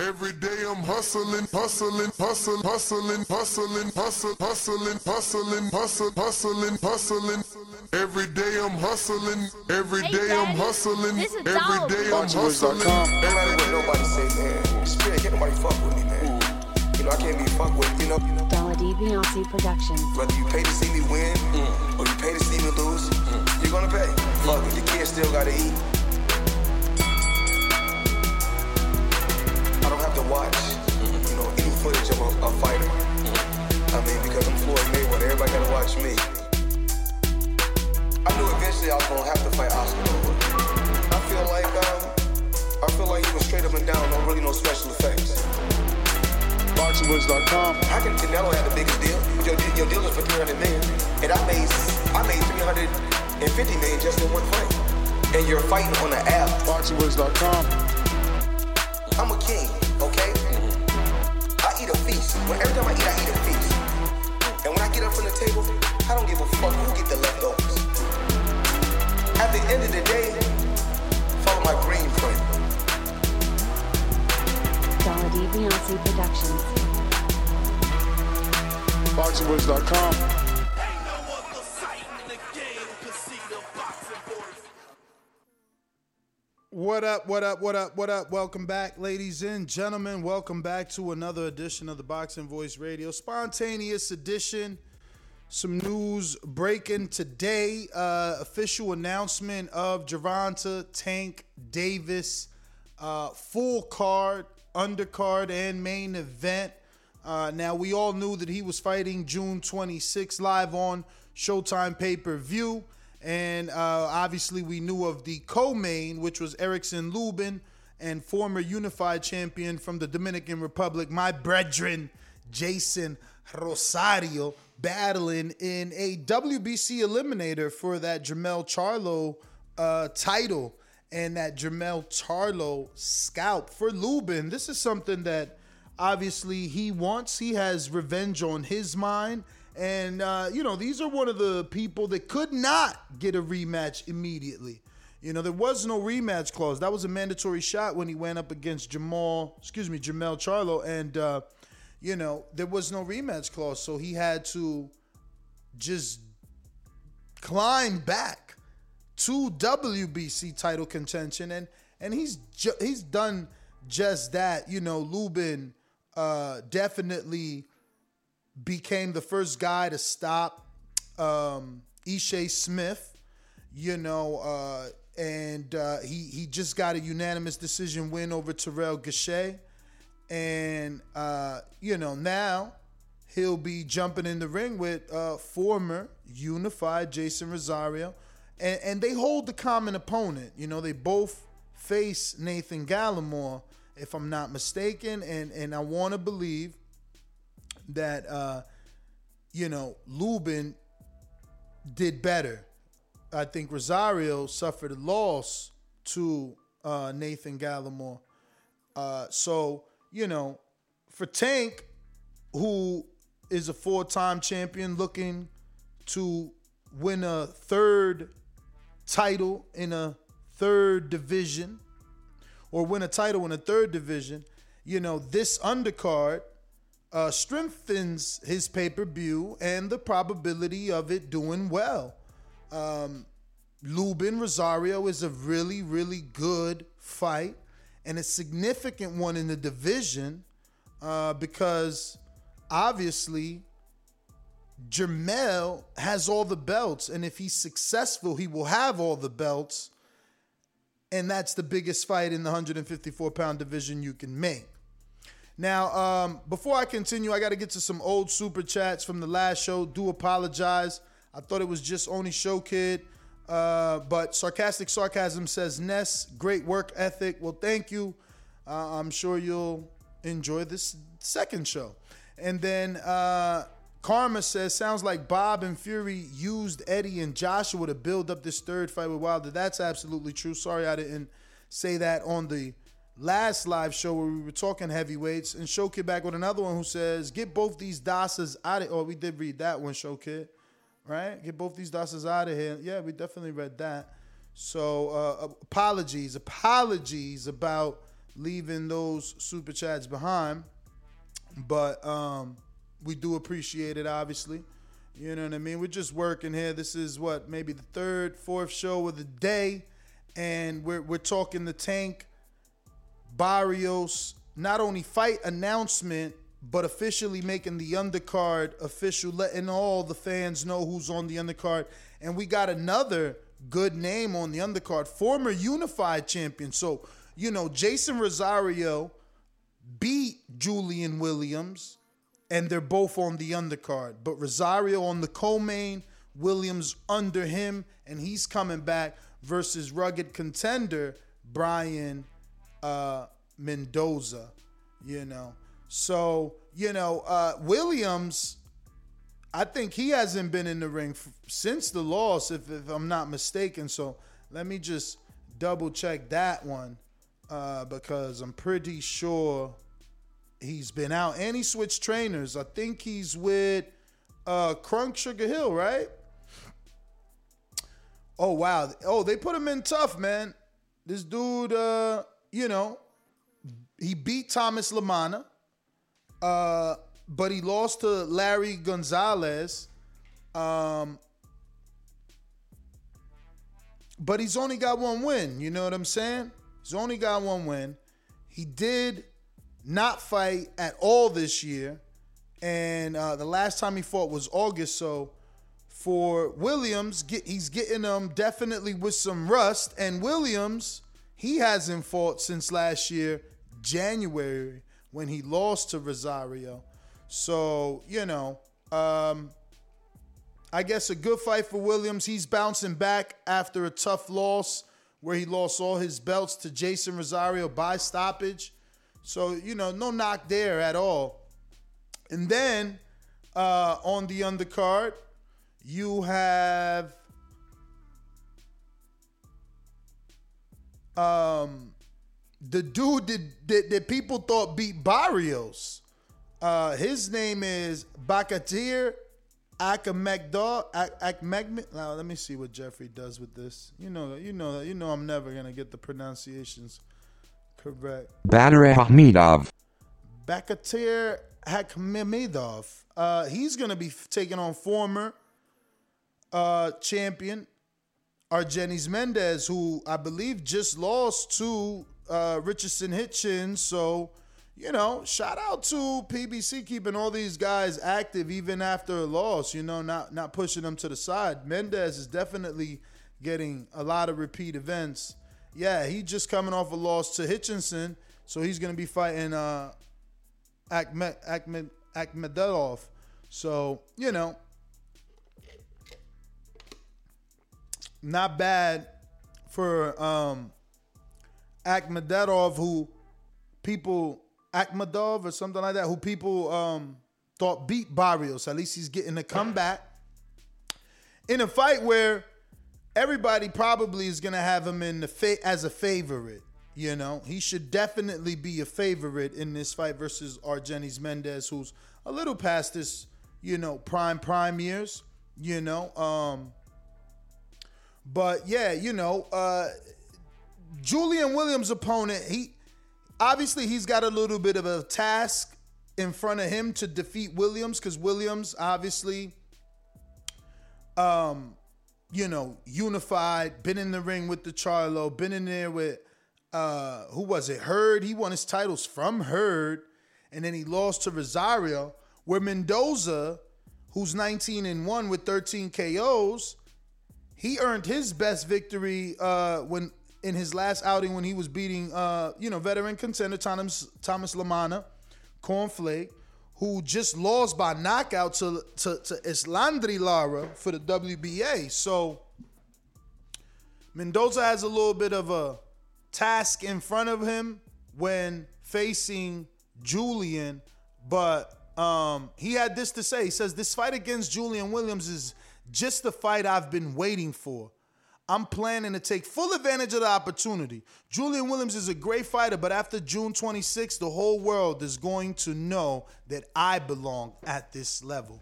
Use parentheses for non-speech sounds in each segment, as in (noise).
Every day I'm hustling, hustling, hustling, hustling, hustling, hustling, hustling, hustling, hustling, hustling, hustling. Every day I'm hustling, every Hey, day I'm hustling, this is every dope. day I'm hustling. Man, I what nobody say, man. Spirit, can't nobody fuck with me, man. You know, I can't be fucked with, you know. Dollar D Beyonce Productions. Whether you pay to see me win mm. or you pay to see me lose, mm. you're gonna pay. Fuck it, your kids still gotta eat. Watch, you know, any footage of a, a fighter. I mean, because I'm Floyd Mayweather, everybody gotta watch me. I knew eventually I was gonna have to fight Oscar Nova. I feel like, um, I feel like was straight up and down, no really no special effects. BoxingWords.com. How can Canelo have the biggest deal? Your, your deal is for 300 million, and I made I made 350 million just in one fight. And you're fighting on the app. BoxingWords.com. I'm a king, feast. When every time I eat, I eat a feast. And when I get up from the table, I don't give a fuck who get the leftovers. At the end of the day, follow my green print. Dollar D Beyonce Productions. BoxingWords.com. What up, what up, what up, what up? Welcome back, ladies and gentlemen. Welcome back to another edition of the Boxing Voice Radio. Spontaneous edition. Some news breaking today. Uh, official announcement of Gervonta Tank Davis. Uh, full card, undercard, and main event. Uh, now, we all knew that he was fighting June 26 live on Showtime pay per view. And uh, obviously, we knew of the co main, which was Erickson Lubin and former unified champion from the Dominican Republic, my brethren, Jason Rosario, battling in a WBC eliminator for that Jermell Charlo uh, title and that Jermell Charlo scalp for Lubin. This is something that obviously he wants. He has revenge on his mind. And, uh, you know, these are one of the people that could not get a rematch immediately. You know, there was no rematch clause. That was a mandatory shot when he went up against Jamal, excuse me, Jermell Charlo. And, uh, you know, there was no rematch clause. So he had to just climb back to WBC title contention. And, and he's, ju- he's done just that. You know, Lubin uh, definitely became the first guy to stop um, Ishe Smith, you know, uh, and uh, he he just got a unanimous decision win over Terrell Gausha, and uh, you know now he'll be jumping in the ring with uh, former unified Jason Rosario, and, and they hold the common opponent. You know, they both face Nathan Gallimore, if I'm not mistaken, and and I want to believe that uh, you know Lubin did better. I think Rosario suffered a loss to uh, Nathan Gallimore. Uh, so you know, for Tank, who is a four-time champion looking to win a third title in a third division or win a title in a third division, you know, this undercard uh, strengthens his pay-per-view and the probability of it doing well. Um, Lubin Rosario is a really, really good fight and a significant one in the division uh, because obviously Jermell has all the belts, and if he's successful, he will have all the belts, and that's the biggest fight in the 154 pound division you can make. Now, um, before I continue, I got to get to some old super chats from the last show. Do apologize. I thought it was just only show kid. Uh, but sarcastic sarcasm says Ness, great work ethic. Well, thank you. Uh, I'm sure you'll enjoy this second show. And then uh, Karma says, sounds like Bob and Fury used Eddie and Joshua to build up this third fight with Wilder. That's absolutely true. Sorry I didn't say that on the last live show where we were talking heavyweights. And Show Kid back with another one who says, get both these Dasas out of Oh, we did read that one, Show Kid. Right? Get both these Dasas out of here. Yeah, we definitely read that. So uh, apologies, apologies about leaving those super chats behind. But um we do appreciate it, obviously. You know what I mean? We're just working here. This is what, maybe the third, fourth show of the day. And we're, we're talking the tank, Barrios, not only fight announcement, but officially making the undercard official, letting all the fans know who's on the undercard. And we got another good name on the undercard, former unified champion. So, you know, Jason Rosario beat Julian Williams and they're both on the undercard. But Rosario on the co-main, Williams under him, and he's coming back versus rugged contender Brian uh, Mendoza. You know, so you know uh, Williams. I think he hasn't been in the ring f- since the loss, if, if, I'm not mistaken. So let me just double check that one uh, because I'm pretty sure he's been out and he switched trainers. I think he's with uh Kronk Sugar Hill, right? Oh wow. Oh, they put him in tough, man. This dude uh, you know, he beat Thomas LaManna. Uh, but he lost to Larry Gonzalez. Um but he's only got one win, you know what I'm saying? He's only got one win. He did not fight at all this year. And uh, the last time he fought was August. So for Williams, get, he's getting them definitely with some rust. And Williams, he hasn't fought since last year, January, when he lost to Rosario. So, you know, um, I guess a good fight for Williams. He's bouncing back after a tough loss where he lost all his belts to Jason Rosario by stoppage. So, you know, no knock there at all. And then uh, on the undercard, you have um, the dude that, that, that people thought beat Barrios. Uh, his name is Bakatir Akamegdor. Akmegd. Now let me see what Jeffrey does with this. You know, you know, you know, I'm never gonna get the pronunciations correct. Badr Ahmedov. Bakatir Hakmedov. Uh, he's gonna be taking on former uh, champion Argenis Mendez, who I believe just lost to uh, Richardson Hitchens. So, you know, shout out to PBC keeping all these guys active even after a loss. You know, not not pushing them to the side. Mendez is definitely getting a lot of repeat events. Yeah, he just coming off a loss to Hitchinson, so he's gonna be fighting uh, Akhmed Akhmed Akhmedov. So you know, not bad for um Akhmedov, who people Akhmedov or something like that, who people um thought beat Barrios. At least he's getting a comeback in a fight where everybody probably is gonna have him in the fa- as a favorite. You know, he should definitely be a favorite in this fight versus Argenis Mendez, who's a little past this you know, prime prime years, you know. Um but yeah, you know, uh Julian Williams' opponent, he obviously he's got a little bit of a task in front of him to defeat Williams because Williams obviously um you know unified been in the ring with the Charlo been in there with uh who was it Hurd. he won his titles from Hurd, and then he lost to Rosario where Mendoza who's 19 and 1 with 13 KOs he earned his best victory uh when in his last outing when he was beating uh you know veteran contender Thomas Thomas LaManna Cornflake, who just lost by knockout to, to, to Erislandy Lara for the WBA. So Mendoza has a little bit of a task in front of him when facing Julian, but um, he had this to say. He says, This fight against Julian Williams is just the fight I've been waiting for. I'm planning to take full advantage of the opportunity. Julian Williams is a great fighter, but after June 26th, the whole world is going to know that I belong at this level.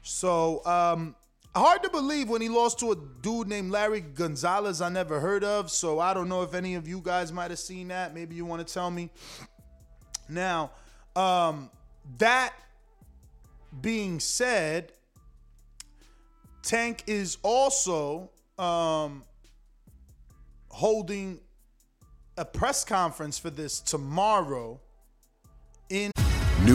So, um, hard to believe when he lost to a dude named Larry Gonzalez I never heard of. So, I don't know if any of you guys might have seen that. Maybe you want to tell me. Now, um, that being said, Tank is also um, holding a press conference for this tomorrow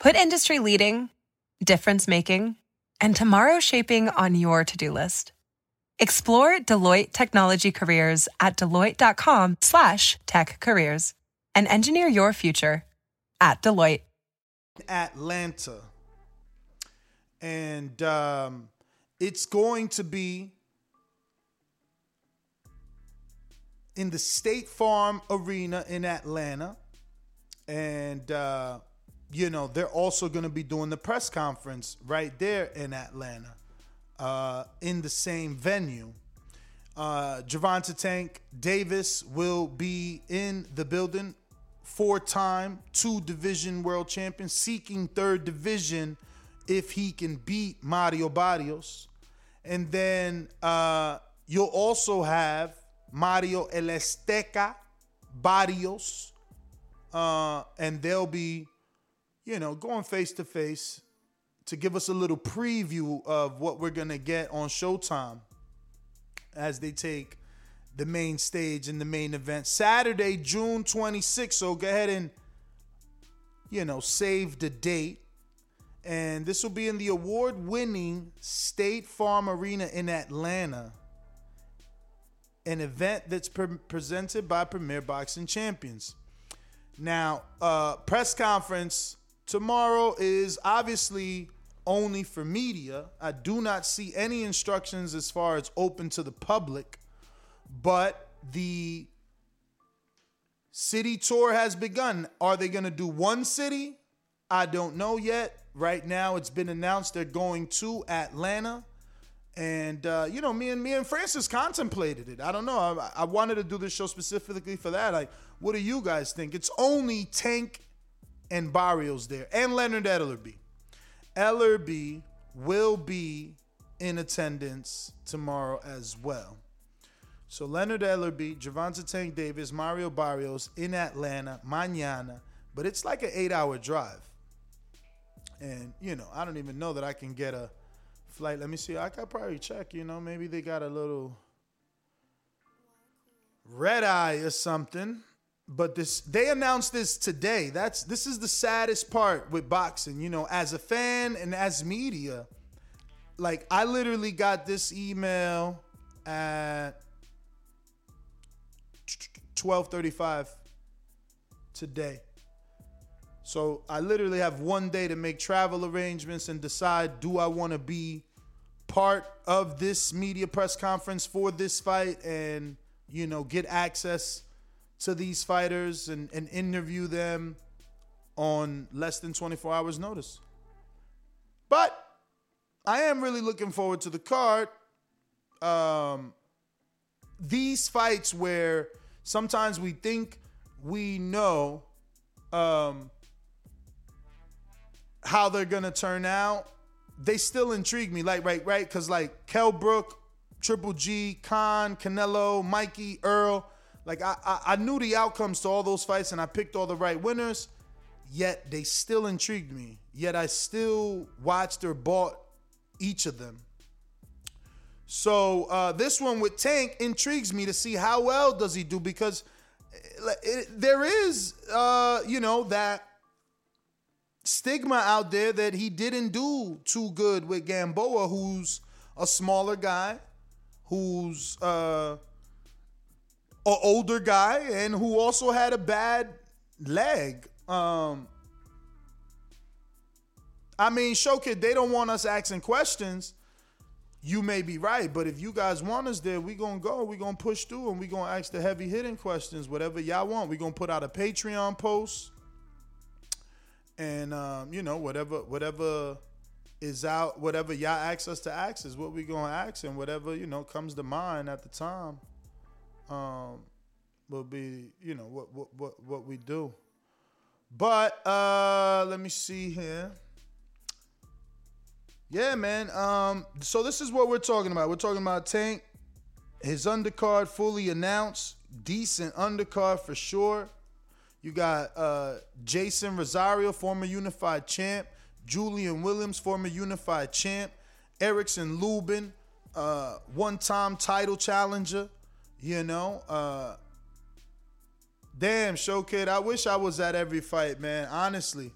Put industry leading, difference making, and tomorrow shaping on your to do list. Explore Deloitte Technology Careers at Deloitte.com slash tech careers and engineer your future at Deloitte. Atlanta. And um, it's going to be in the State Farm Arena in Atlanta. And uh, you know, they're also going to be doing the press conference right there in Atlanta, uh, in the same venue. Uh, Gervonta Tank Davis will be in the building, four-time two division world champion, seeking third division if he can beat Mario Barrios. And then uh, you'll also have Mario El Azteca Barrios, uh, and they'll be you know, going face to face to give us a little preview of what we're going to get on Showtime as they take the main stage in the main event Saturday, June 26th. So go ahead and, you know, save the date. And this will be in the award winning State Farm Arena in Atlanta, an event that's pre- presented by Premier Boxing Champions. Now, uh, press conference tomorrow is obviously only for media. I do not see any instructions as far as open to the public, but the city tour has begun. Are they going to do one city? I don't know yet. Right now, it's been announced they're going to Atlanta. And uh, you know, me and me and Francis contemplated it. I don't know. I, I wanted to do this show specifically for that. Like, what do you guys think? It's only Tank and Barrios there, and Leonard Ellerbe. Ellerbe will be in attendance tomorrow as well. So Leonard Ellerbe, Gervonta Tank Davis, Mario Barrios in Atlanta, mañana, but it's like an eight-hour drive. And you know, I don't even know that I can get a flight. Let me see. I could probably check. You know, maybe they got a little red eye or something. But this they announced this today. That's this is the saddest part with boxing. You know, as a fan and as media, like I literally got this email at 12:35 today. So I literally have one day to make travel arrangements and decide do I want to be part of this media press conference for this fight and you know get access to these fighters and, and interview them on less than 24 hours notice. But I am really looking forward to the card. Um, these fights where sometimes we think we know um, how they're gonna turn out, they still intrigue me. Like right, right, because like Kell Brook, Triple G, Khan, Canelo, Mikey, Errol. Like I, I, I knew the outcomes to all those fights, and I picked all the right winners. Yet they still intrigued me. Yet I still watched or bought each of them. So uh, this one with Tank intrigues me to see how well does he do because it, it, there is, uh, you know, that stigma out there that he didn't do too good with Gamboa, who's a smaller guy, who's uh, an older guy, and who also had a bad leg. Um, I mean, show kid, they don't want us asking questions. You may be right, but if you guys want us there, we gonna go. We gonna push through, and we gonna ask the heavy hitting questions, whatever y'all want. We gonna put out a Patreon post, and um, you know whatever whatever is out, whatever y'all ask us to ask is what we gonna ask, and whatever you know comes to mind at the time, um, will be you know what what what what we do. But uh, let me see here. Yeah, man. Um, so this is what we're talking about. We're talking about Tank, his undercard fully announced, decent undercard for sure. You got uh, Jason Rosario, former unified champ, Julian Williams, former unified champ, Erickson Lubin, uh, one-time title challenger. You know, uh, damn, show kid. I wish I was at every fight, man. Honestly.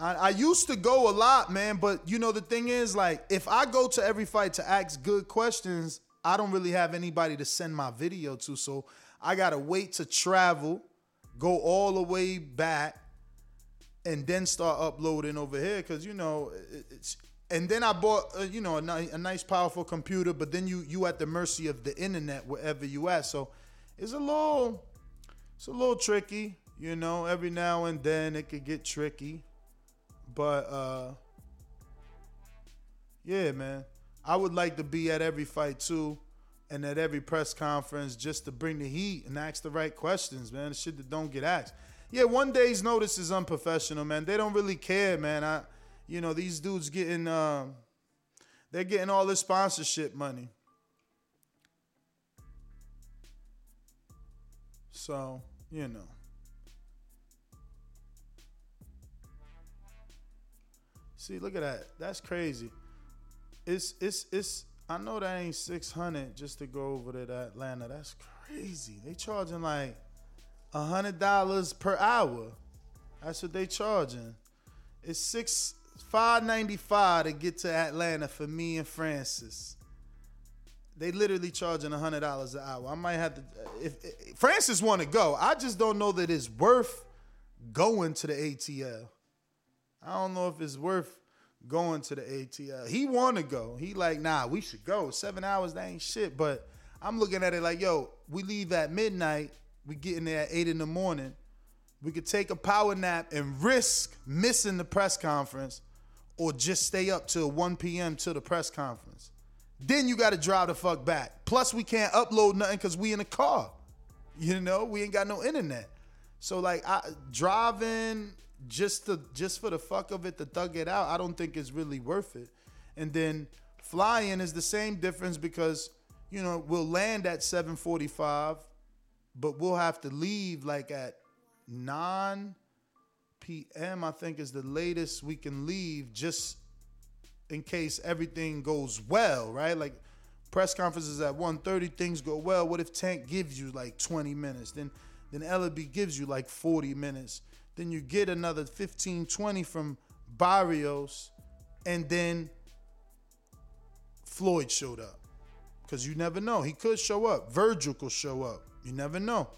I, I used to go a lot, man, but you know the thing is, like, if I go to every fight to ask good questions, I don't really have anybody to send my video to, so I gotta wait to travel, go all the way back, and then start uploading over here, cause you know it's. And then I bought, uh, you know, a, ni- a nice, powerful computer, but then you you at the mercy of the internet wherever you at. So it's a little, it's a little tricky, you know. Every now and then it could get tricky. But uh yeah, man. I would like to be at every fight too and at every press conference just to bring the heat and ask the right questions, man. The shit that don't get asked. Yeah, one day's notice is unprofessional, man. They don't really care, man. I you know, these dudes getting um they're getting all this sponsorship money. So, you know. See, look at that. That's crazy. It's it's it's. I know that ain't six hundred just to go over to Atlanta. That's crazy. They charging like a hundred dollars per hour. That's what they charging. It's six five ninety five to get to Atlanta for me and Francis. They literally charging hundred dollars an hour. I might have to. If, if Francis want to go, I just don't know that it's worth going to the ATL. I don't know if it's worth going to the ATL. He want to go. He like, nah, we should go. Seven hours, that ain't shit. But I'm looking at it like, yo, we leave at midnight. We get in there at eight in the morning. We could take a power nap and risk missing the press conference or just stay up till 1 p.m. to the press conference. Then you got to drive the fuck back. Plus, we can't upload nothing because we in a car. You know, we ain't got no internet. So like, I driving just to just for the fuck of it to thug it out, I don't think it's really worth it. And then flying is the same difference because you know we'll land at 7:45, but we'll have to leave like at nine p.m. I think is the latest we can leave, just in case everything goes well, right? Like press conferences at 1.30, things go well. What if Tank gives you like 20 minutes? Then then Ellerbe gives you like 40 minutes. Then you get another 15, 20 from Barrios, and then Floyd showed up. Because you never know. He could show up. Virgil could show up. You never know.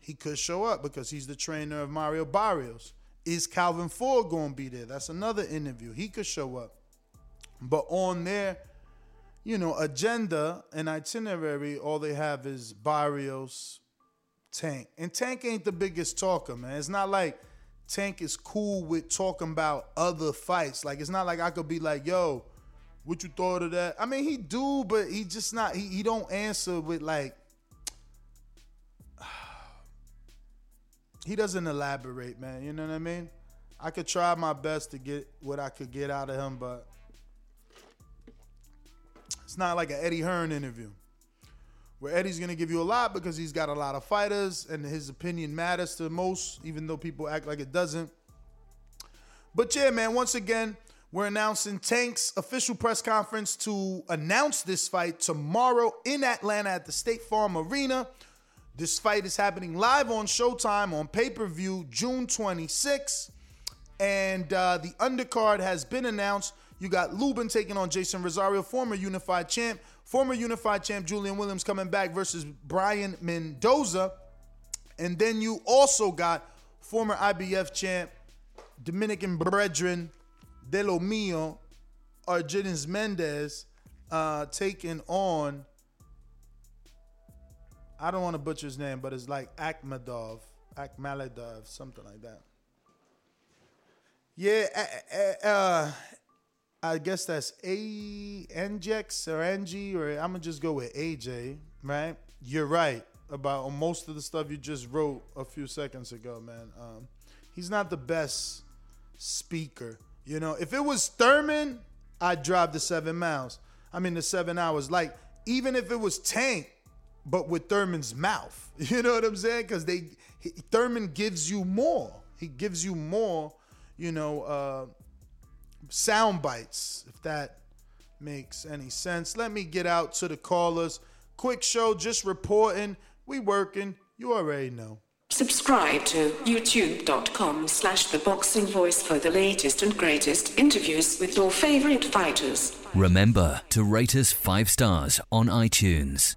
He could show up because he's the trainer of Mario Barrios. Is Calvin Ford going to be there? That's another interview. He could show up. But on their, you know, agenda and itinerary, all they have is Barrios, Tank. And Tank ain't the biggest talker, man. It's not like Tank is cool with talking about other fights. Like it's not like I could be like, yo, what you thought of that? I mean, he do, but he just not he, he don't answer with like he doesn't elaborate, man. You know what I mean? I could try my best to get what I could get out of him, but it's not like an Eddie Hearn interview where Eddie's gonna give you a lot because he's got a lot of fighters and his opinion matters to most, even though people act like it doesn't. But yeah, man, once again, we're announcing Tank's official press conference to announce this fight tomorrow in Atlanta at the State Farm Arena. This fight is happening live on Showtime on pay per view June 26. And uh, the undercard has been announced. You got Lubin taking on Jason Rosario, former unified champ. Former unified champ Julian Williams coming back versus Brian Mendoza. And then you also got former IBF champ Dominican brethren De Lo Mio, Argenis Mendez, uh, taking on, I don't want to butcher his name, but it's like Akhmadov, Akhmaladov, something like that. Yeah, uh, uh, I guess that's A Njex or Angie, or I'm gonna just go with AJ, right? You're right about most of the stuff you just wrote a few seconds ago, man. Um, he's not the best speaker. You know, if it was Thurman, I'd drive the seven miles. I mean, the seven hours. Like, even if it was Tank, but with Thurman's mouth. (laughs) You know what I'm saying? Because they he, Thurman gives you more. He gives you more, you know, uh, sound bites, if that makes any sense. Let me get out to the callers. Quick show, just reporting. We working. You already know. Subscribe to youtube.com slash the boxing voice for the latest and greatest interviews with your favorite fighters. Remember to rate us five stars on iTunes.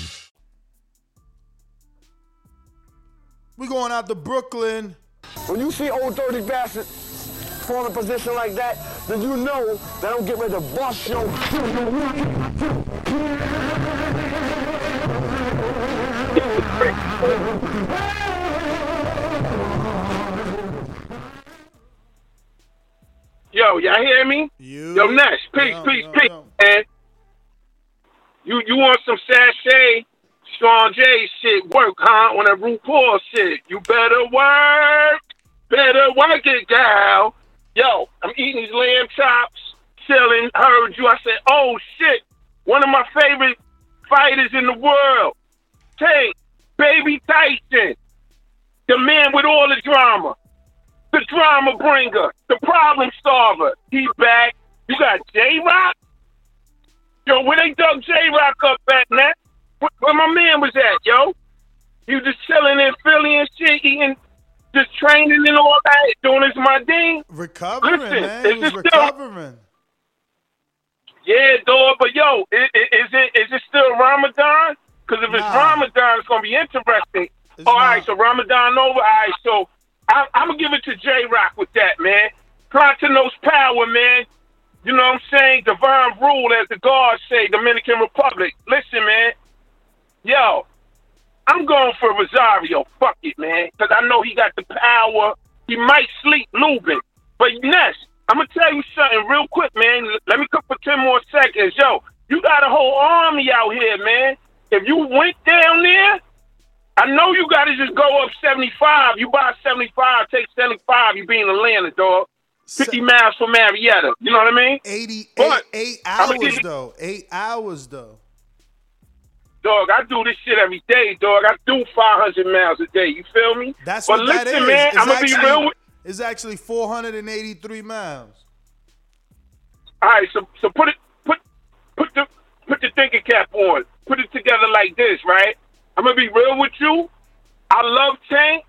We going out to Brooklyn. When you see old dirty bastard fall in a position like that, then you know that I'm getting ready to bust your. Yo, y'all hear me? You. Yo, Nash, peace, peace, peace, man. You you want some sachet, Sean J shit work, huh? On that RuPaul shit. You better work. Better work it, gal. Yo, I'm eating these lamb chops, chilling, heard you. I said, oh shit, one of my favorite fighters in the world. Tank, Baby Tyson, the man with all the drama, the drama bringer, the problem solver. He back. You got J Rock? Yo, where they dug J Rock up at, man? Where, where my man was at, yo? He was just chilling in Philly and shit, eating, just training and all that, doing his my thing. Recovering, Listen, man. is He was this still- Yeah, dog. But yo, is it is it still Ramadan? Because if it's Ramadan, it's gonna be interesting. all right, so Ramadan over. All right, so I, I'm gonna give it to J Rock with that, man. Continuous power, man. You know what I'm saying? Divine rule, as the gods say, Dominican Republic. Listen, man. Yo, I'm going for Rosario. Fuck it, man. Because I know he got the power. he might sleep Lubin. But Ness, I'm gonna tell you something real quick, man. Let me cook for ten more seconds. Yo, you got a whole army out here, man. If you went down there, I know you gotta just go up 75. You buy 75, take 75, you be in Atlanta, dog. 50 miles from Marietta. You know what I mean? 80, But eight, eight hours you- though. Eight hours though. Dog, I do this shit every day, dog. I do 500 miles a day. You feel me? That's but what listen, that is. man, It's I'm gonna be actually- real with It's actually 483 miles. All right, so so put it put put the put the thinking cap on. Put it together like this, right? I'm gonna be real with you. I love Tank.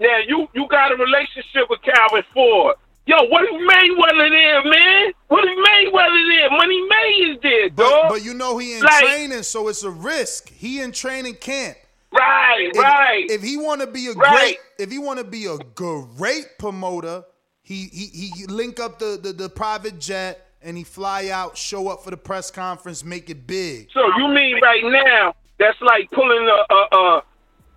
Now you you got a relationship with Calvin Ford. Yo, what if Mayweather there, man? What if Mayweather there? Money May is there, But, dog. but you know he in Like- training, so it's a risk. He in training camp. Right, If- right. If he want to be a Right. great, if he want to be a great promoter, he he he link up the, the the private jet and he fly out, show up for the press conference, make it big. So you mean right now that's like pulling a a, a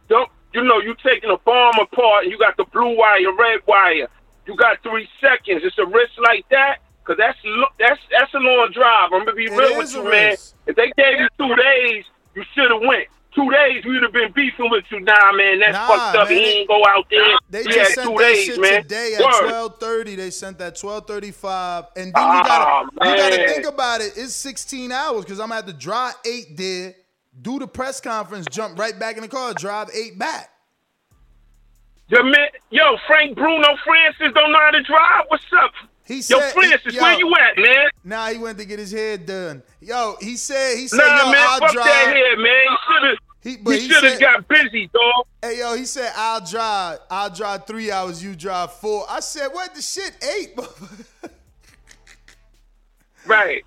don't you know you taking a farm apart and you got the blue wire, red wire. You got three seconds. It's a risk like that because that's that's that's a long drive. I'm gonna be It real with you, man. risk. If they gave you two days, you should have went. Two days, we'd have been beefing with you. Nah, man, that's Nah, fucked up. man, he ain't go out there. They he just sent two that days, shit man. today at twelve thirty. They sent that twelve thirty five, and then you gotta Ah, you gotta think about it. It's sixteen hours because I'm gonna have to drive eight there, do the press conference, jump right back in the car, drive eight back. Yo, man, yo, Frank Bruno Francis don't know how to drive. What's up? He said, yo, Francis, yo, where you at, man? Nah, he went to get his hair done. Yo, he said he said Nah, yo, man, I'll fuck drive. that here, man. You should have. He, but you he should have got busy, dog. Hey yo, he said I'll drive. I'll drive three hours. You drive four. I said what the shit eight. (laughs) Right.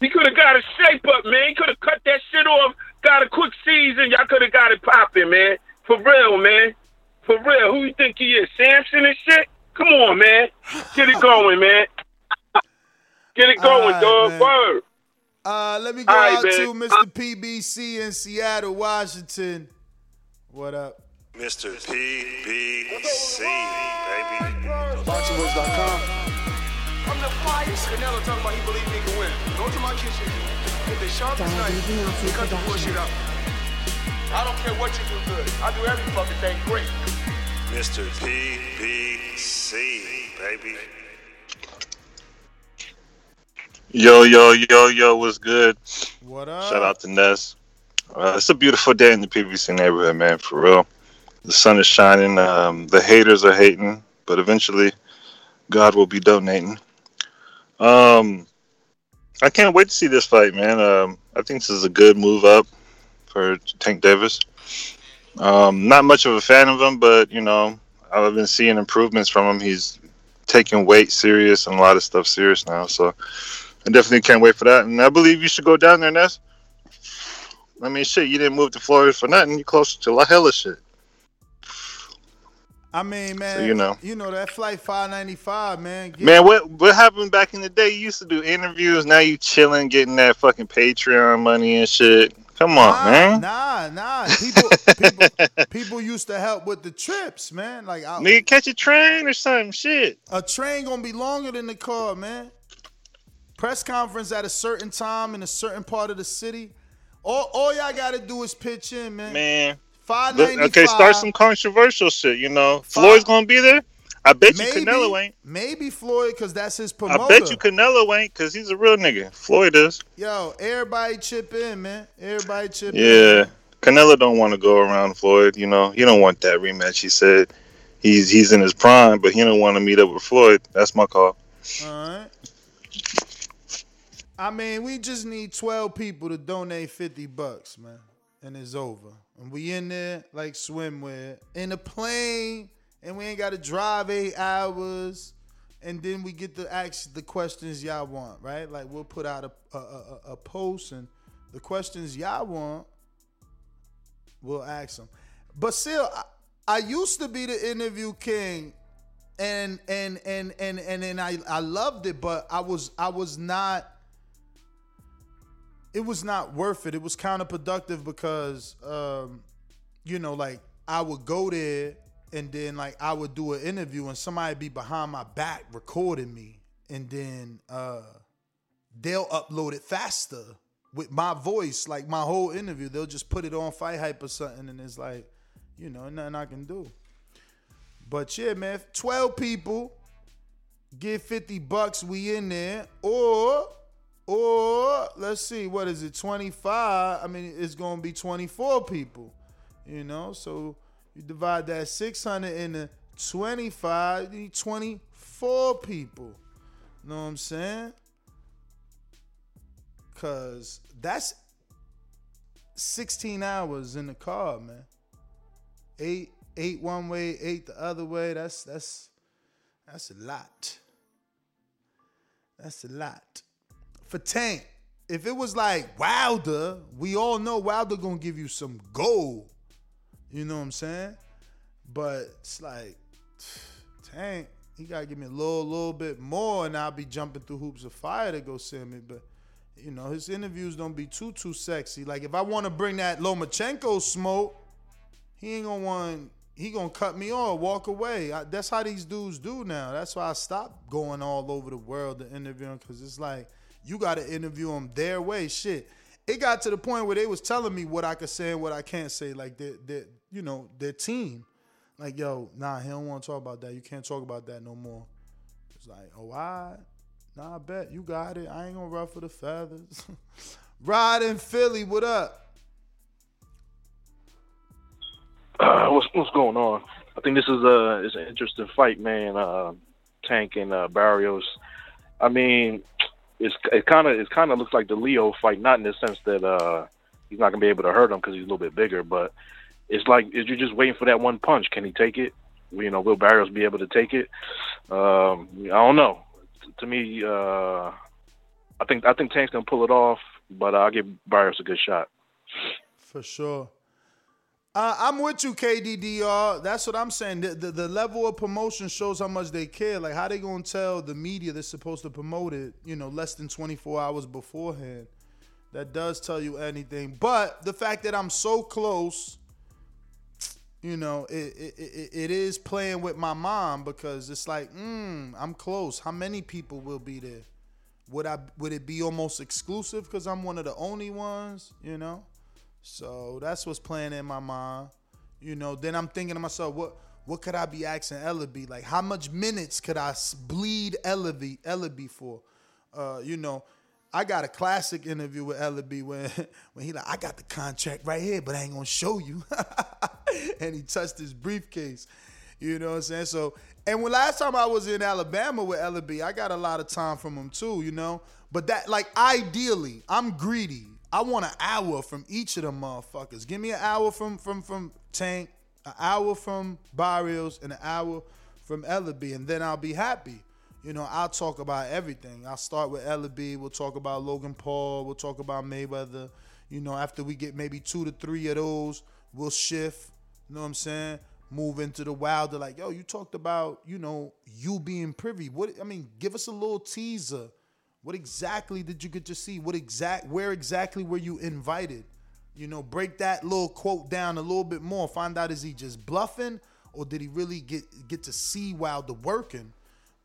He could have got a shape up, man. He could have cut that shit off, got a quick season. Y'all could have got it popping, man. For real, man. For real. Who you think he is? Samson and shit? Come on, man. Get it going, man. Get it going, All right, dog. man. Word. Uh, let me go All right, out man. to Mr. PBC in Seattle, Washington. What up? Mr. PBC, baby. BoxingVoice.com. I'm the flyest. Canelo talking about he believe he can win. Go to my kitchen. Get the sharpest Donald knife. Beyonce and Cut the bullshit out. I don't care what you do good. I do every fucking thing great. Mr. PBC, baby. Yo, yo, yo, yo, what's good? What up? Shout out to Ness. Uh, it's a beautiful day in the PBC neighborhood, man, for real. The sun is shining. Um, the haters are hating, but eventually God will be donating. Um, I can't wait to see this fight, man. Um, I think this is a good move up for Tank Davis. Um, not much of a fan of him, but, you know, I've been seeing improvements from him. He's taking weight serious and a lot of stuff serious now, so I definitely can't wait for that. And I believe you should go down there, Ness. I mean, shit, you didn't move to Florida for nothing. You're closer to La Hella shit. I mean, man, you know. you know that flight 595, man. Get- Man, what what happened back in the day? You used to do interviews. Now you chilling, getting that fucking Patreon money and shit. Come on, nah, man. Nah, nah. People, people, (laughs) people used to help with the trips, man. Like I, Nigga, catch a train or something. Shit. a train gonna be longer than the car, man. Press conference at a certain time in a certain part of the city. All, all y'all gotta do is pitch in, man. Man. Five ninety five. okay, start some controversial shit. You know, Floyd's gonna be there. I bet you Canelo ain't. maybe Floyd, because that's his promoter. I bet you Canelo ain't, cause he's a real nigga. Floyd is. Yo, everybody chip in, man. Everybody chip in. Yeah, Canelo don't want to go around Floyd. You know, he don't want that rematch. He said he's he's in his prime, but he don't want to meet up with Floyd. That's my call. All right. I mean, we just need 12 people to donate 50 bucks, man. And it's over. And we in there like swimwear in a plane, and we ain't got to drive eight hours. And then we get to ask the questions y'all want, right? Like we'll put out a, a, a, a post, and the questions y'all want, we'll ask them. But still, I, I used to be the interview king and and and and and and I I loved it, but I was I was not. It was not worth it. It was counterproductive because, um, you know, like I would go there and then like I would do an interview and somebody be behind my back recording me, and then uh they'll upload it faster with my voice, like my whole interview. They'll just put it on Fight Hype or something, and it's like, you know, nothing I can do. But yeah, man, 12 people get 50 bucks, we in there. Or, or let's see, what is it, 25? I mean, it's gonna be 24 people. You know, so you divide that 600 into 25, you need 24 people. You know what I'm saying? Cause that's 16 hours in the car, man. Eight, eight one way, eight the other way. That's that's that's a lot. That's a lot. For Tank, if it was like Wilder, we all know Wilder gonna give you some gold. You know what I'm saying? But it's like (sighs) Tank, he gotta give me a little, little bit more, and I'll be jumping through hoops of fire to go see me. But you know, his interviews don't be too, too sexy. Like if I want to bring that Lomachenko smoke, he ain't gonna want. He gonna cut me off, walk away. I, that's how these dudes do now. That's why I stopped going all over the world to interview him because it's like you got to interview them their way. Shit, it got to the point where they was telling me what I could say and what I can't say. Like their, their you know, their team. Like yo, nah, he don't want to talk about that. You can't talk about that no more. It's like, oh, I, nah, I bet you got it. I ain't gonna ruffle the feathers. (laughs) Rod in Philly, what up? Uh, what's what's going on? I think this is a it's an interesting fight, man. Uh, Tank and uh, Barrios. I mean, it's it kind of it kind of looks like the Leo fight, not in the sense that uh, he's not gonna be able to hurt him because he's a little bit bigger, but it's like is you just waiting for that one punch? Can he take it? You know, will Barrios be able to take it? Um, I don't know. To me, uh, I think I think Tank's gonna pull it off, but I'll give Barrios a good shot. For sure. Uh, I'm with you, KDDR. That's what I'm saying. The, the, the level of promotion shows how much they care. Like, how they gonna tell the media they're supposed to promote it? You know, less than 24 hours beforehand. That does tell you anything. But the fact that I'm so close, you know, it it, it, it is playing with my mom because it's like, mm, I'm close. How many people will be there? Would I? Would it be almost exclusive because I'm one of the only ones? You know. So that's what's playing in my mind. You know, then I'm thinking to myself, what what could I be asking Ellerbe? Like, how much minutes could I bleed Ellerbe, Ellerbe for? Uh, you know, I got a classic interview with Ellerbe when (laughs) when he like, I got the contract right here, but I ain't gonna show you. (laughs) (laughs) and he touched his briefcase. You know what I'm saying? So, and when last time I was in Alabama with Ellerbe, I got a lot of time from him too. You know, but that like ideally, I'm greedy. I want an hour from each of them motherfuckers. Give me an hour from from from Tank, an hour from Barrios, and an hour from Ellerbe, and then I'll be happy. You know, I'll talk about everything. I'll start with Ellerbe. We'll talk about Logan Paul. We'll talk about Mayweather. You know, after we get maybe two to three of those, we'll shift. You know what I'm saying? Move into the wilder. Like, yo, you talked about, you know, you being privy. What I mean, give us a little teaser what exactly did you get to see? What exact where exactly were you invited? You know, break that little quote down a little bit more. Find out is he just bluffing or did he really get get to see Wilder working?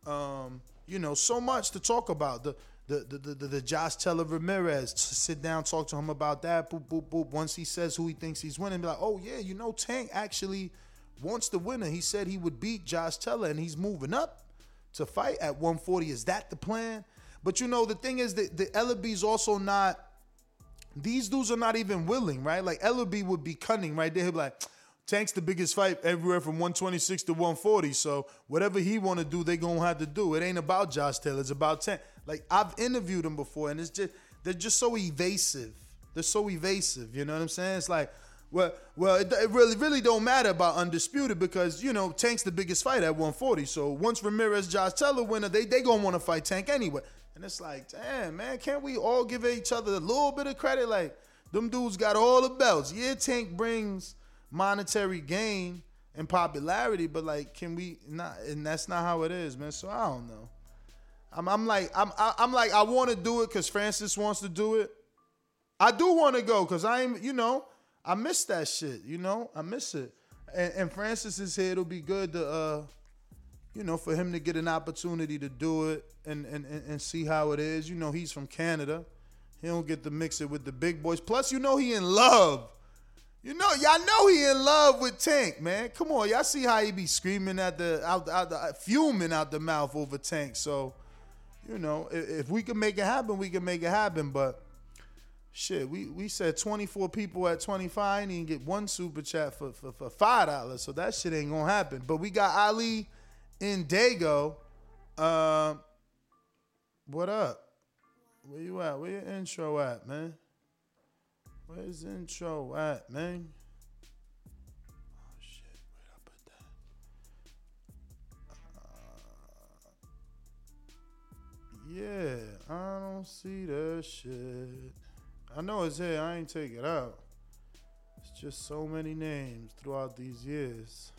Um, you know, so much to talk about. The the the the, the, Josh Taylor Ramirez sit down, talk to him about that. Boop boop boop. Once he says who he thinks he's winning, be like, oh yeah, you know, Tank actually wants the winner. He said he would beat Josh Taylor, and he's moving up to fight at 140. Is that the plan? But you know, the thing is that the Ellerbe's also not. These dudes are not even willing, right? Like Ellerbe would be cunning, right? They'd be like, Tank's the biggest fight everywhere from 126 to 140. So whatever he want to do, they gonna have to do. It ain't about Josh Taylor. It's about Tank. Like I've interviewed them before, and it's just they're just so evasive. They're so evasive. You know what I'm saying? It's like, well, well, it, it really, really don't matter about undisputed because you know Tank's the biggest fight at 140. So once Ramirez, Josh Taylor winner, they they gonna want to fight Tank anyway. And it's like, damn, man, can't we all give each other a little bit of credit? Like, them dudes got all the belts. Yeah, Tank brings monetary gain and popularity, but like, can we not? And that's not how it is, man. So I don't know. I'm, I'm like, I'm, I'm like, I want to do it because Francis wants to do it. I do want to go because I'm, you know, I miss that shit. You know, I miss it. and, and Francis is here. It'll be good to, uh, you know, for him to get an opportunity to do it and, and, and, see how it is. You know, he's from Canada. He don't get to mix it with the big boys. Plus, you know, he in love. You know, y'all know he in love with Tank, man. Come on, y'all see how he be screaming at the out, out the fuming out the mouth over Tank. So, you know, if, if we can make it happen, we can make it happen. But shit, we we said 24 people at 25 and you get one super chat for, for, for five dollars. So that shit ain't gonna happen. But we got Ali in Dago. Um, what up? Where you at? Where your intro at, man? Where's intro at, man? Yeah, I don't see that shit. I know it's here. I ain't take it out. It's just so many names throughout these years.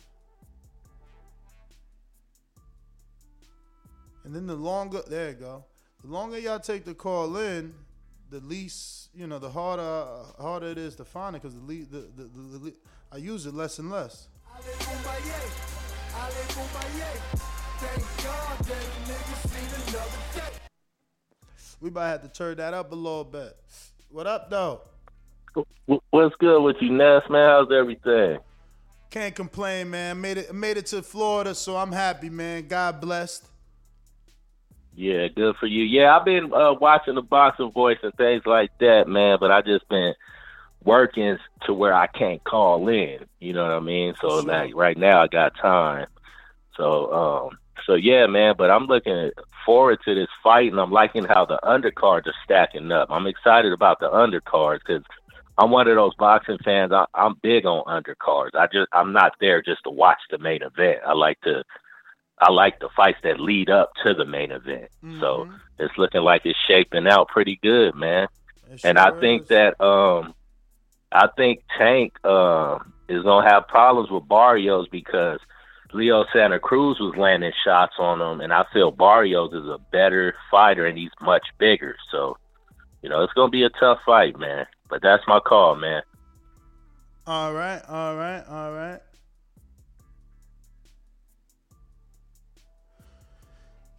And then the longer, there you go. The longer y'all take the call in, the least, you know, the harder harder it is to find it because the, le- the, the, the, the I use it less and less. We might have to turn that up a little bit. What up, though? What's good with you, Ness, man? How's everything? Can't complain, man. Made it made it to Florida, so I'm happy, man. God blessed. Yeah, good for you. Yeah, I've been uh, watching the boxing voice and things like that, man. But I just been working to where I can't call in. You know what I mean? So Sure. like right now I got time. So um, so yeah, man. But I'm looking forward to this fight, and I'm liking how the undercards are stacking up. I'm excited about the undercards because I'm one of those boxing fans. I, I'm big on undercards. I just I'm not there just to watch the main event. I like to I like the fights that lead up to the main event. So it's looking like it's shaping out pretty good, man. and I think that um I think Tank um is gonna have problems with Barrios because Leo Santa Cruz was landing shots on him and I feel Barrios is a better fighter and he's much bigger. So, you know, it's gonna be a tough fight, man. But that's my call, man. All right, all right, all right.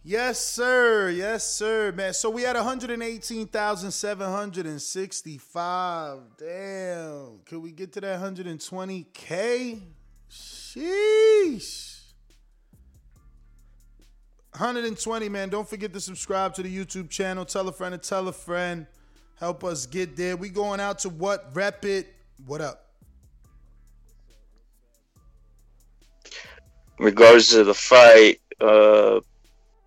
Yes, sir. Yes, sir, man. So we had 118,765. Damn. Could we get to that 120K? Sheesh. 120, man. Don't forget to subscribe to the YouTube channel. Tell a friend to tell a friend. Help us get there. We going out to what? Rep it. What up? Regards to the fight, uh,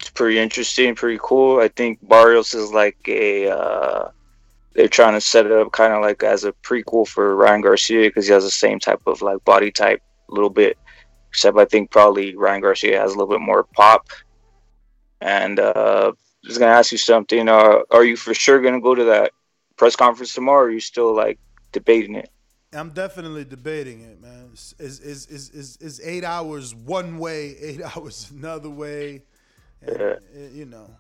it's pretty interesting, pretty cool. I think Barrios is like a. Uh, they're trying to set it up kind of like as a prequel for Ryan Garcia because he has the same type of like body type, a little bit. Except I think probably Ryan Garcia has a little bit more pop. And uh, I was gonna ask you something. Uh, are you for sure gonna go to that press conference tomorrow? Or are you still like debating it? I'm definitely debating it, man. Is is is is is, eight hours one way, (laughs) eight hours another way, and, uh, you know,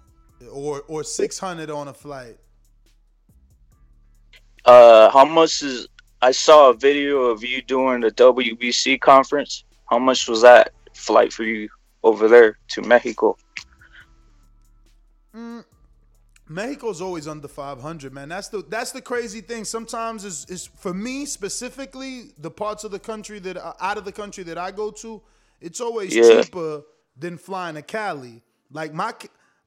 or or six hundred on a flight. Uh, how much is? I saw a video of you doing the WBC conference. How much was that flight for you over there to Mexico? Mm, Mexico's always under 500, man. That's the that's the crazy thing. Sometimes is is for me specifically the parts of the country that are out of the country that I go to, it's always Yeah. cheaper than flying to Cali. Like my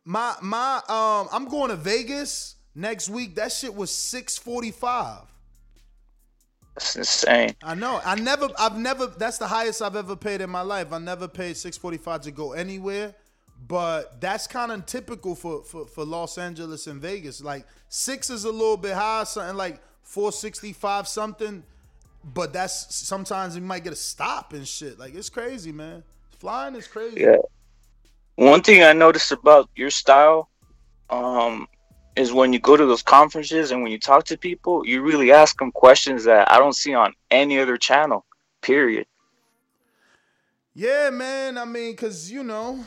my my um I'm going to Vegas next week. That shit was 645. That's insane. I know. I never I've never that's the highest I've ever paid in my life. I never paid 645 to go anywhere. But that's kind of typical for, for, for Los Angeles and Vegas. Like six is a little bit high, something like 465 something. But that's sometimes you might get a stop and shit. Like it's crazy, man. Flying is crazy. Yeah. One thing I noticed about your style, um, is when you go to those conferences and when you talk to people, you really ask them questions that I don't see on any other channel. Period. Yeah, man. I mean, cause you know,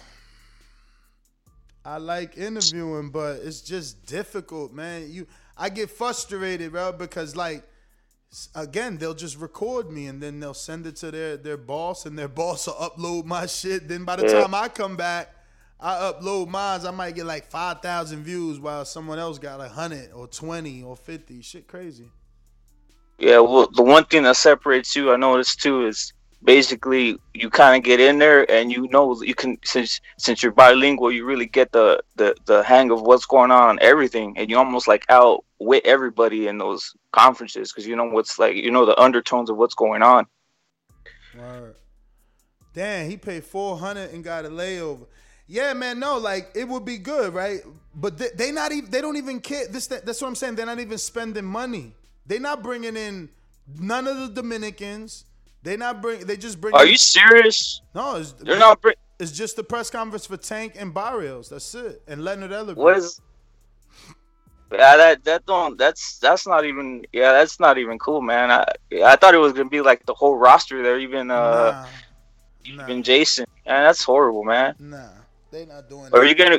I like interviewing, but it's just difficult, man. You, I get frustrated, bro, because like again, they'll just record me and then they'll send it to their their boss, and their (laughs) boss will upload my shit. Then by the Yeah. time I come back, I upload mine. I might get like five thousand views, while someone else got like hundred or twenty or fifty. Shit, crazy. Yeah, well, the one thing that separates you, I noticed too, is basically you kind of get in there and you know you can since since you're bilingual, you really get the the the hang of what's going on and everything, and you almost like outwit everybody in those conferences because you know what's like you know the undertones of what's going on. Word. Damn, he paid four hundred and got a layover. Yeah, man. No, like it would be good, right? But they, they not even. They don't even care. This that's what I'm saying. They're not even spending money. They're not bringing in none of the Dominicans. They not bring. They just bring. Are you serious? No, it's, They're not bring- It's just the press conference for Tank and Barrios. That's it. And Leonard Ellerbe. What is? Yeah, that that don't that's that's not even yeah that's not even cool, man. I I thought it was gonna be like the whole roster there, even uh even Jason. Man, that's horrible, man. Nah, they not doing. Are that. you gonna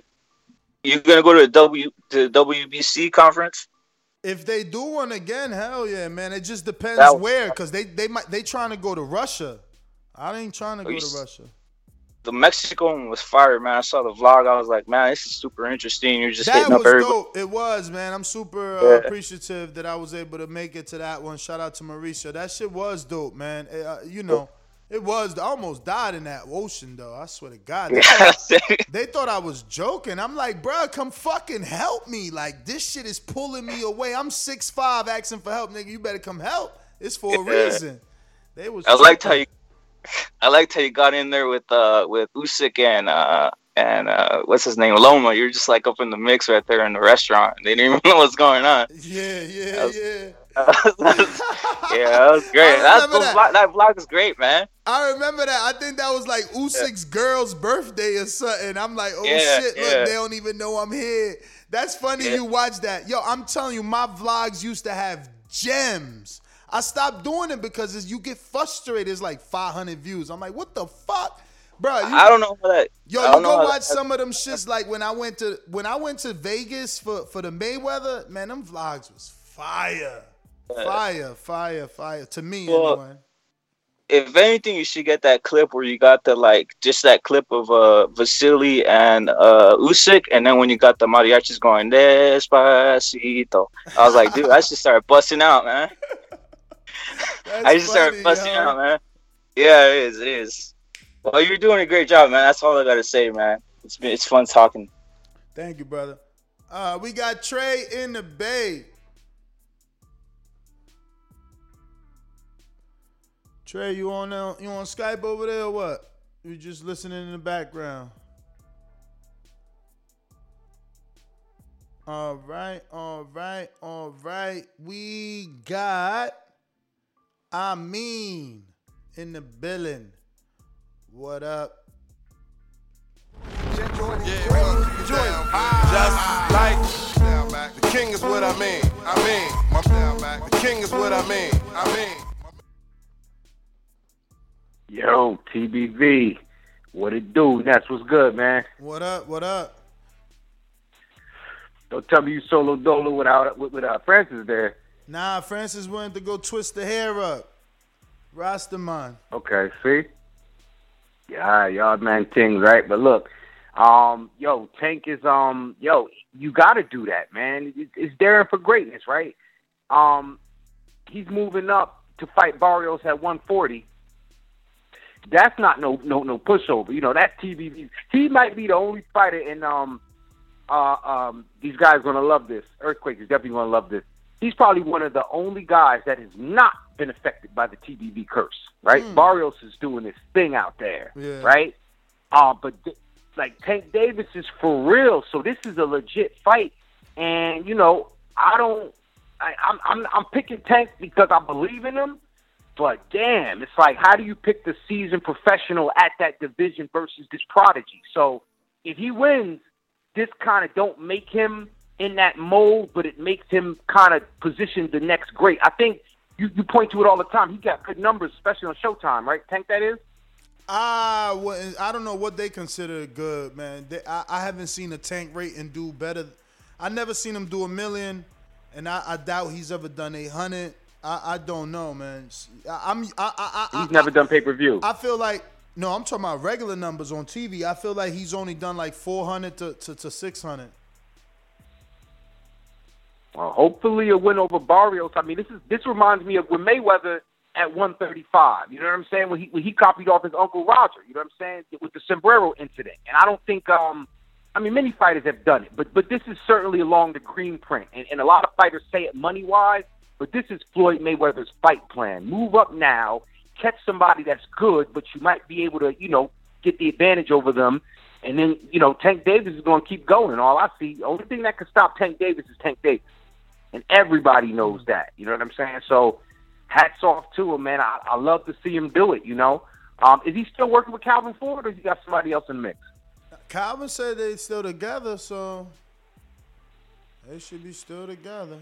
you gonna go to the W to the WBC conference? If they do one again, hell yeah, man. It just depends That- where, cause they they might they trying to go to Russia. I ain't trying to go to Russia. The Mexico one was fire, man. I saw the vlog. I was like, man, this is super interesting. You're just that hitting was up everybody. dope. It was, man. I'm super uh, Yeah. appreciative that I was able to make it to that one. Shout out to Mauricio. That shit was dope, man. Eh, uh, you know, it was. I almost died in that ocean, though. I swear to God. (laughs) They, thought, they thought I was joking. I'm like, bro, come fucking help me. Like this shit is pulling me away. I'm 6'5", asking for help, nigga. You better come help. It's for a (laughs) Yeah. reason. They was. I liked how you I liked how you got in there with uh with Usyk and uh and uh what's his name Loma. You're just like up in the mix right there in the restaurant. They didn't even (laughs) know what's going on. Yeah, yeah, yeah. yeah, that was (laughs) great. I That's remember that. that. Vlog, that vlog is great, man. I remember that. I think that was like Usyk's girl's birthday or something. I'm like, oh Yeah, shit, look, yeah. they don't even know I'm here. That's funny Yeah. you watch that. Yo, I'm telling you, my vlogs used to have gems. I stopped doing it because you get frustrated. It's like 500 views. I'm like, what the fuck? Bro, you, I don't know how that. Yo, you go watch that- some of them shits like when I went to when I went to Vegas for for the Mayweather, man, them vlogs was fire. Fire, fire, fire. To me, Well, anyway. If anything, you should get that clip where you got the like just that clip of uh Vasily and uh Usyk, and then when you got the mariachis going despacito, I was like, dude, I should start busting out, man. (laughs) (laughs) I just started busting yo. out, man. Yeah, it is. It is. Well, you're doing a great job, man. That's all I gotta say, man. It's been it's fun talking. Thank you, brother. Uh, we got Trey in the Bay. Trey, you on uh, you on Skype over there or what? You just listening in the background. All right, all right, all right. We got I mean in the billing. What up? Just like the king is what I mean. I mean, my down back. The king is what I mean. I mean. Yo, TBV, what it do? That's what's good, man. What up? What up? Don't tell me you solo dolo without with, with uh, Francis there. Nah, Francis wanted to go twist the hair up. Rastaman. Okay, see? Yeah, y'all man things, right? But look, um, yo, Tank is um, yo, you got to do that, man. It's daring for greatness, right? Um, he's moving up to fight Barrios at 140. That's not no no no pushover. You know that's TBV. He might be the only fighter in um uh um these guys gonna love this. Earthquake is definitely gonna love this. He's probably one of the only guys that has not been affected by the TBV curse, right? Barrios is doing his thing out there, Yeah. right? Uh, but th- like Tank Davis is for real, so this is a legit fight. And you know, I don't, I, I'm, I'm, I'm picking Tank because I believe in him. But damn, it's like, how do you pick the seasoned professional at that division versus this prodigy? So if he wins, this kind of don't make him in that mold, but it makes him kind of position the next great. I think you, you point to it all the time. He got good numbers, especially on Showtime, right? Tank that is. I I don't know what they consider good, man. They, I, I haven't seen a tank rate and do better. I never seen him do a million, and I, I doubt he's ever done eight hundred. I, I don't know, man. I, I'm I, I, I, He's never done pay per view. I feel like no, I'm talking about regular numbers on TV. I feel like he's only done like 400 to, to, to 600. Uh, hopefully a win over Barrios. I mean, this is this reminds me of when Mayweather at 135. You know what I'm saying? When he when he copied off his uncle Roger. You know what I'm saying? With the sombrero incident. And I don't think um I mean many fighters have done it, but but this is certainly along the green print. And, and a lot of fighters say it money wise, but this is Floyd Mayweather's fight plan. Move up now, catch somebody that's good, but you might be able to, you know, get the advantage over them. And then, you know, Tank Davis is going to keep going. All I see, only thing that can stop Tank Davis is Tank Davis. And everybody knows that. You know what I'm saying? So hats off to him, man. I, I love to see him do it, you know. Um, is he still working with Calvin Ford or he got somebody else in the mix? Calvin said they still together, so they should be still together.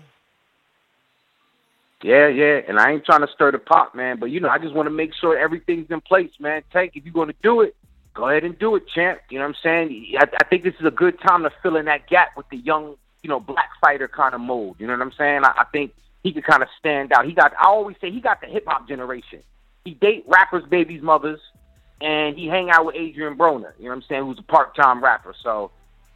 Yeah, yeah. And I ain't trying to stir the pot, man. But, you know, I just want to make sure everything's in place, man. Tank, if you're going to do it, go ahead and do it, champ. You know what I'm saying? I, I think this is a good time to fill in that gap with the young, you know, black fighter kind of mold. You know what I'm saying? I, I think he could kind of stand out. He got, I always say, he got the hip hop generation. He date rappers, babies, mothers, and he hang out with Adrien Broner. You know what I'm saying? Who's a part time rapper. So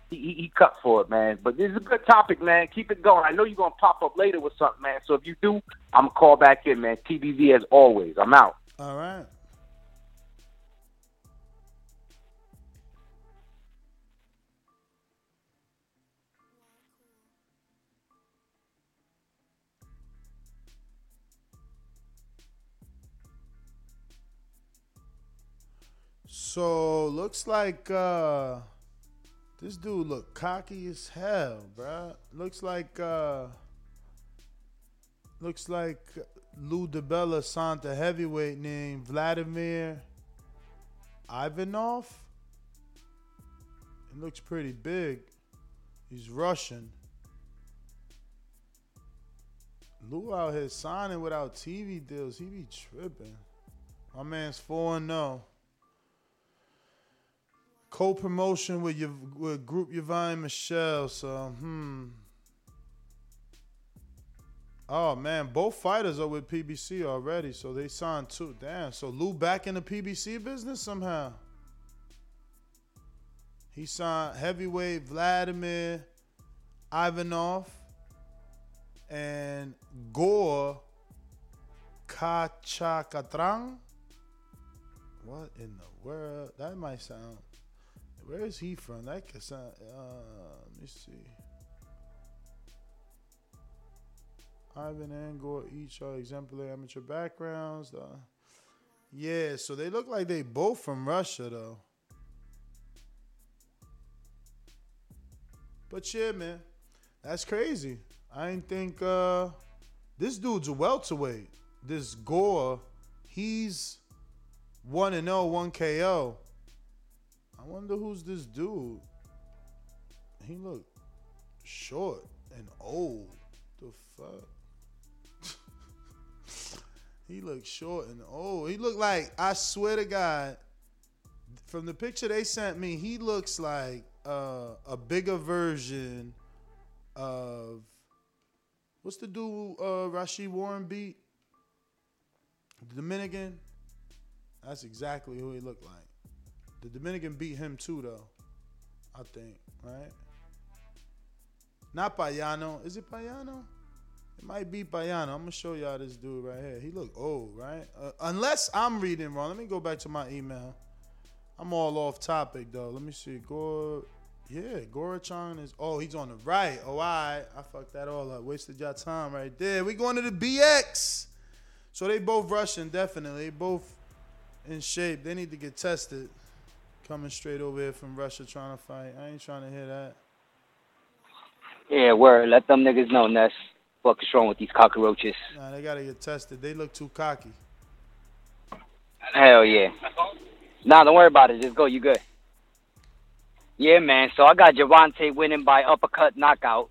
he, he, cut for it, man. But this is a good topic, man. Keep it going. I know you're gonna pop up later with something, man. So if you do, I'm gonna call back in, man. TBV as always. I'm out. All right. So looks like uh this dude look cocky as hell, bruh. Looks like uh looks like Lou DiBella signed a heavyweight named Vladimir Ivanov. It looks pretty big. He's Russian. Lou out here signing without TV deals. He be tripping. My man's 4 0 co-promotion with your with Groupe Yvon Michel. So, hmm. Oh man, both fighters are with PBC already, so they signed two. Damn. So Lou back in the PBC business somehow. He signed heavyweight Vladimir Ivanov and Gore Kachakatrang. What in the world? That might sound where is he from? That could. Uh, let me see. Ivan and Gore each are exemplary amateur backgrounds. Uh, yeah, so they look like they both from Russia though. But yeah, man, that's crazy. I didn't think uh, this dude's a welterweight. This Gore, he's one and 0, one KO. I wonder who's this dude. He look short and old. The fuck? (laughs) he looked short and old. He looked like I swear to God, from the picture they sent me, he looks like uh, a bigger version of what's the dude uh, Rashid Warren beat? The Dominican. That's exactly who he looked like. The Dominican beat him too, though. I think, right? Not Payano. Is it Payano? It might be Payano. I'm gonna show y'all this dude right here. He look old, right? Uh, unless I'm reading wrong. Let me go back to my email. I'm all off topic though. Let me see. Gore, yeah, Gorachon is. Oh, he's on the right. Oh, I, I fucked that all up. Wasted y'all time right there. We going to the BX. So they both Russian, definitely. Both in shape. They need to get tested. Coming straight over here from Russia trying to fight. I ain't trying to hear that. Yeah, word. Let them niggas know, Ness. What's wrong with these cockroaches? Nah, they gotta get tested. They look too cocky. Hell yeah. Nah, don't worry about it. Just go. You good. Yeah, man. So I got Gervonta winning by uppercut knockout.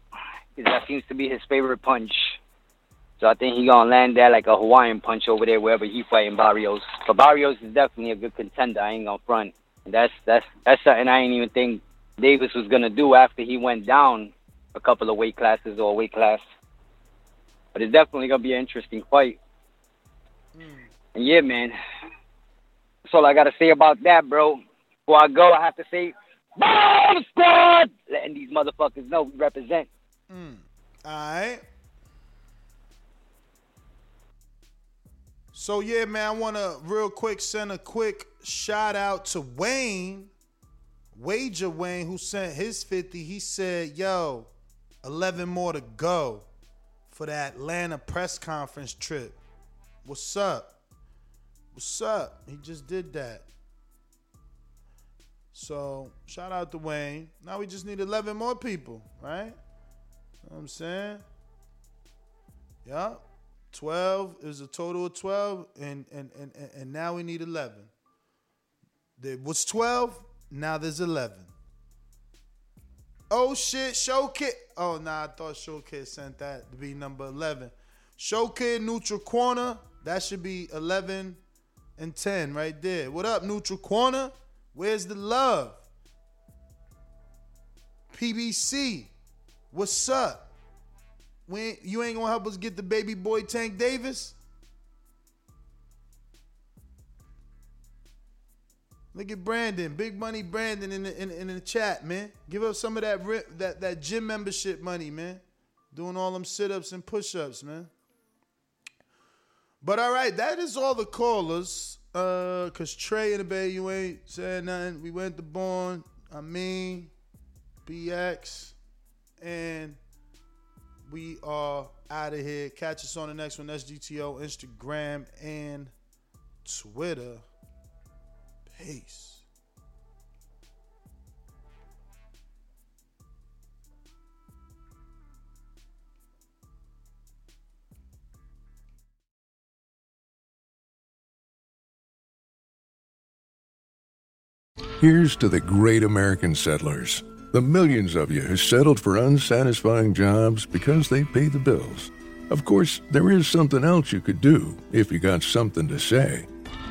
Because that seems to be his favorite punch. So I think he gonna land that like a Hawaiian punch over there wherever he fighting Barrios. But Barrios is definitely a good contender. I ain't gonna front. And that's that's that's something I didn't even think Davis was gonna do after he went down a couple of weight classes or weight class. But it's definitely gonna be an interesting fight. Hmm. And yeah, man. That's all I gotta say about that, bro. Before I go, I have to say, Bomb Squad! Letting these motherfuckers know we represent. Hmm. All right. So yeah, man, I want to real quick send a quick shout out to Wayne, Wager Wayne, who sent his 50. He said, yo, 11 more to go for the Atlanta press conference trip. What's up? What's up? He just did that. So shout out to Wayne. Now we just need 11 more people, right? Know what I'm saying? Yup. 12 is a total of 12, and and and, and- and now we need 11. There was 12, now there's 11. Oh shit, Show Kid. Oh nah, I thought Show Kid sent that to be number 11. Show Kid Neutral Corner, that should be 11 and 10 right there. What up, Neutral Corner? Where's the love? PBC, what's up? When you ain't gonna help us get the baby boy Tank Davis? Look at Brandon, big money Brandon in the in, in the chat, man. Give us some of that ri- that that gym membership money, man. Doing all them sit ups and push ups, man. But all right, that is all the callers. Uh, cause Trey in the Bay, you ain't saying nothing. We went to Born, I mean, BX, and we are out of here. Catch us on the next one. That's GTO, Instagram, and Twitter. Peace. Here's to the great American settlers, the millions of you who settled for unsatisfying jobs because they pay the bills. Of course, there is something else you could do if you got something to say.